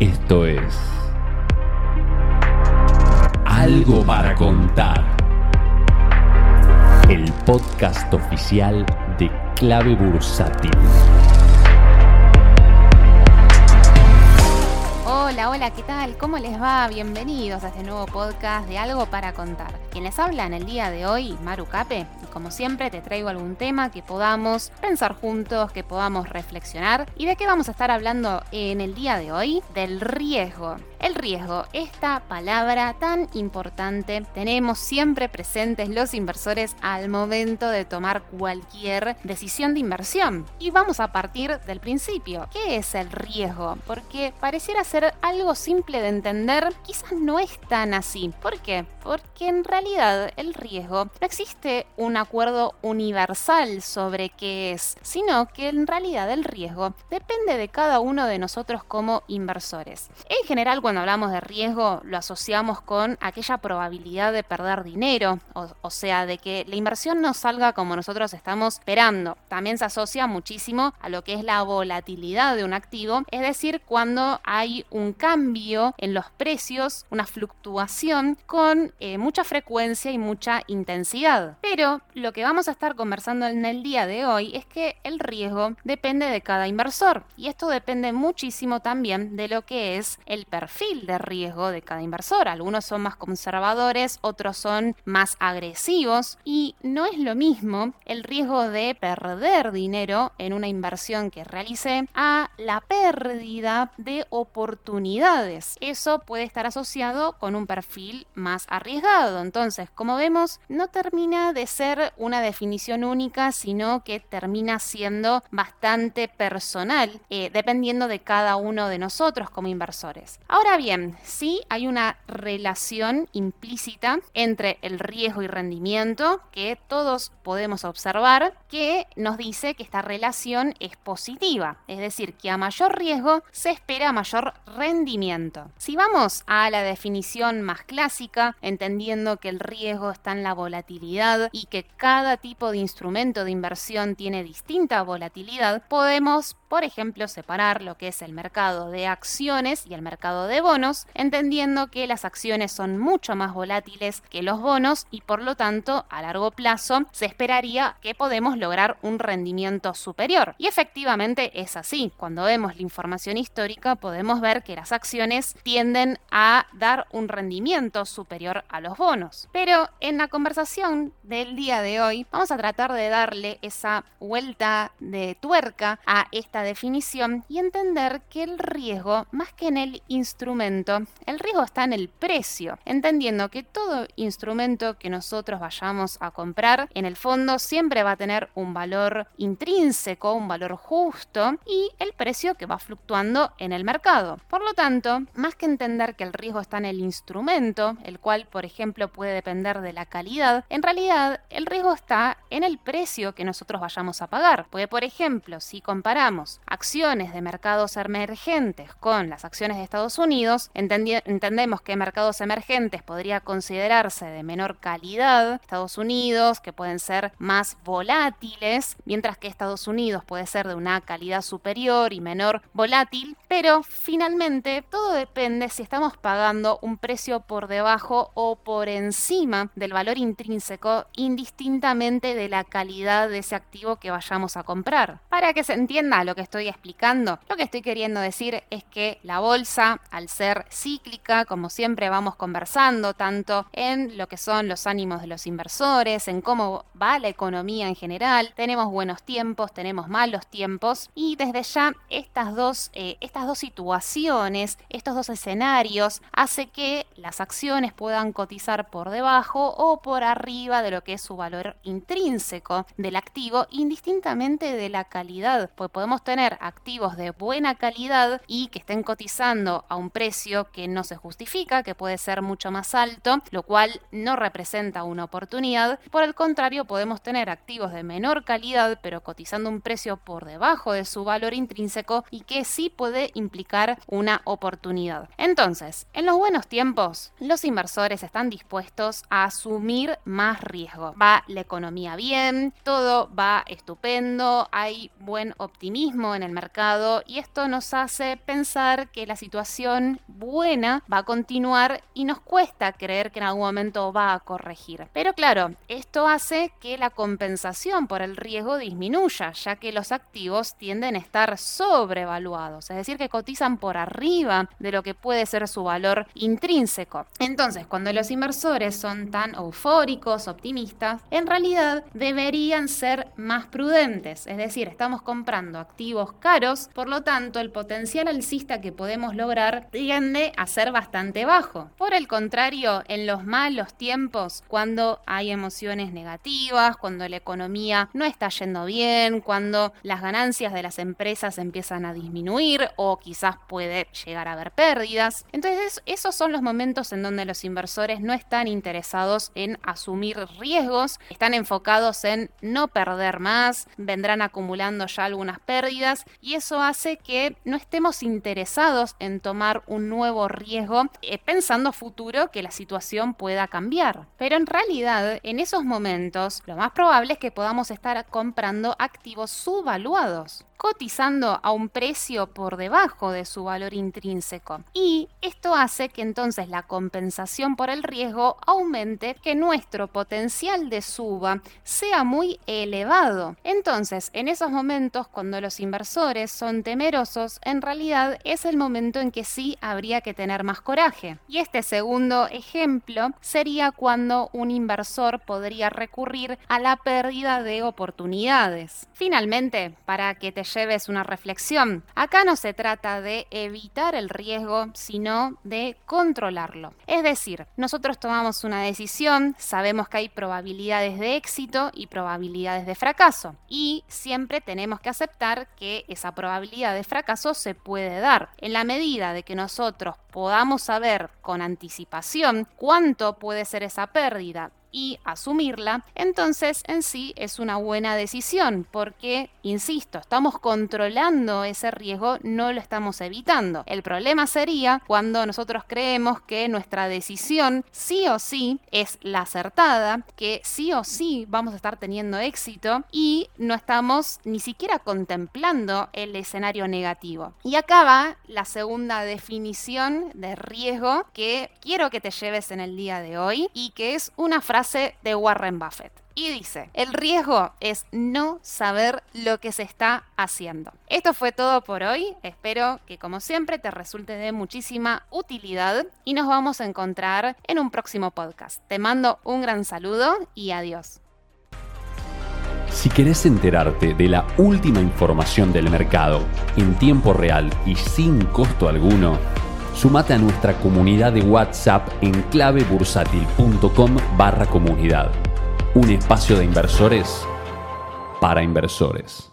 Esto es Algo para contar. El podcast oficial de Clave Bursátil. Hola, ¿qué tal? ¿Cómo les va? Bienvenidos a este nuevo podcast de Algo para Contar. Quien les habla en el día de hoy, Maru Cape, y como siempre te traigo algún tema que podamos pensar juntos, que podamos reflexionar. ¿Y de qué vamos a estar hablando en el día de hoy? Del riesgo. El riesgo, esta palabra tan importante, tenemos siempre presentes los inversores al momento de tomar cualquier decisión de inversión. Y vamos a partir del principio. ¿Qué es el riesgo? Porque pareciera ser algo simple de entender, quizás no es tan así. ¿Por qué? Porque en realidad el riesgo no existe un acuerdo universal sobre qué es, sino que en realidad el riesgo depende de cada uno de nosotros como inversores. En general, cuando hablamos de riesgo, lo asociamos con aquella probabilidad de perder dinero, o, sea, de que la inversión no salga como nosotros estamos esperando. También se asocia muchísimo a lo que es la volatilidad de un activo, es decir, cuando hay un cambio en los precios, una fluctuación con eh, mucha frecuencia y mucha intensidad. Pero lo que vamos a estar conversando en el día de hoy es que el riesgo depende de cada inversor y esto depende muchísimo también de lo que es el perfil de riesgo de cada inversor. Algunos son más conservadores, otros son más agresivos y no es lo mismo el riesgo de perder dinero en una inversión que realice a la pérdida de oportunidades. Eso puede estar asociado con un perfil más arriesgado. Entonces, como vemos, no termina de ser una definición única, sino que termina siendo bastante personal, eh, dependiendo de cada uno de nosotros como inversores. Ahora Ahora bien, sí hay una relación implícita entre el riesgo y rendimiento que todos podemos observar que nos dice que esta relación es positiva, es decir, que a mayor riesgo se espera mayor rendimiento. Si vamos a la definición más clásica, entendiendo que el riesgo está en la volatilidad y que cada tipo de instrumento de inversión tiene distinta volatilidad, podemos, por ejemplo, separar lo que es el mercado de acciones y el mercado de bonos, entendiendo que las acciones son mucho más volátiles que los bonos y por lo tanto a largo plazo se esperaría que podemos lograr un rendimiento superior. Y efectivamente es así. Cuando vemos la información histórica podemos ver que las acciones tienden a dar un rendimiento superior a los bonos. Pero en la conversación del día de hoy vamos a tratar de darle esa vuelta de tuerca a esta definición y entender que el riesgo, más que en el instrumento, el riesgo está en el precio, entendiendo que todo instrumento que nosotros vayamos a comprar, en el fondo siempre va a tener un valor intrínseco, un valor justo y el precio que va fluctuando en el mercado. Por lo tanto, más que entender que el riesgo está en el instrumento, el cual por ejemplo puede depender de la calidad, en realidad el riesgo está en el precio que nosotros vayamos a pagar. Porque por ejemplo, si comparamos acciones de mercados emergentes con las acciones de Estados Unidos, entendemos que mercados emergentes podría considerarse de menor calidad, Estados Unidos, que pueden ser más volátiles, mientras que Estados Unidos puede ser de una calidad superior y menor volátil, pero finalmente todo depende si estamos pagando un precio por debajo o por encima del valor intrínseco, indistintamente de la calidad de ese activo que vayamos a comprar. Para que se entienda lo que estoy explicando, lo que estoy queriendo decir es que la bolsa, al ser cíclica, como siempre vamos conversando, tanto en lo que son los ánimos de los inversores, en cómo va la economía en general. Tenemos buenos tiempos, tenemos malos tiempos y desde ya estas dos, eh, estas dos situaciones, estos dos escenarios, hace que las acciones puedan cotizar por debajo o por arriba de lo que es su valor intrínseco del activo, indistintamente de la calidad, pues podemos tener activos de buena calidad y que estén cotizando a un precio que no se justifica, que puede ser mucho más alto, lo cual no representa una oportunidad. Por el contrario, podemos tener activos de menor calidad, pero cotizando un precio por debajo de su valor intrínseco y que sí puede implicar una oportunidad. Entonces, en los buenos tiempos, los inversores están dispuestos a asumir más riesgo. Va la economía bien, todo va estupendo, hay buen optimismo en el mercado y esto nos hace pensar que la situación buena va a continuar y nos cuesta creer que en algún momento va a corregir. Pero claro, esto hace que la compensación por el riesgo disminuya, ya que los activos tienden a estar sobrevaluados, es decir, que cotizan por arriba de lo que puede ser su valor intrínseco. Entonces, cuando los inversores son tan eufóricos, optimistas, en realidad deberían ser más prudentes, es decir, estamos comprando activos caros, por lo tanto el potencial alcista que podemos lograr tiende a ser bastante bajo. Por el contrario, en los malos tiempos, cuando hay emociones negativas, cuando la economía no está yendo bien, cuando las ganancias de las empresas empiezan a disminuir o quizás puede llegar a haber pérdidas, entonces esos son los momentos en donde los inversores no están interesados en asumir riesgos, están enfocados en no perder más, vendrán acumulando ya algunas pérdidas y eso hace que no estemos interesados en tomar un nuevo riesgo eh, pensando futuro que la situación pueda cambiar. Pero en realidad, en esos momentos, lo más probable es que podamos estar comprando activos subvaluados cotizando a un precio por debajo de su valor intrínseco. Y esto hace que entonces la compensación por el riesgo aumente, que nuestro potencial de suba sea muy elevado. Entonces, en esos momentos, cuando los inversores son temerosos, en realidad es el momento en que sí habría que tener más coraje. Y este segundo ejemplo sería cuando un inversor podría recurrir a la pérdida de oportunidades. Finalmente, para que te lleves una reflexión. Acá no se trata de evitar el riesgo, sino de controlarlo. Es decir, nosotros tomamos una decisión, sabemos que hay probabilidades de éxito y probabilidades de fracaso. Y siempre tenemos que aceptar que esa probabilidad de fracaso se puede dar. En la medida de que nosotros podamos saber con anticipación cuánto puede ser esa pérdida y asumirla, entonces en sí es una buena decisión porque, insisto, estamos controlando ese riesgo, no lo estamos evitando. El problema sería cuando nosotros creemos que nuestra decisión sí o sí es la acertada, que sí o sí vamos a estar teniendo éxito y no estamos ni siquiera contemplando el escenario negativo. Y acá va la segunda definición de riesgo que quiero que te lleves en el día de hoy y que es una de Warren Buffett. Y dice, el riesgo es no saber lo que se está haciendo. Esto fue todo por hoy. Espero que como siempre te resulte de muchísima utilidad y nos vamos a encontrar en un próximo podcast. Te mando un gran saludo y adiós. Si querés enterarte de la última información del mercado en tiempo real y sin costo alguno, Sumate a nuestra comunidad de WhatsApp en clavebursátil.com barra comunidad. Un espacio de inversores para inversores.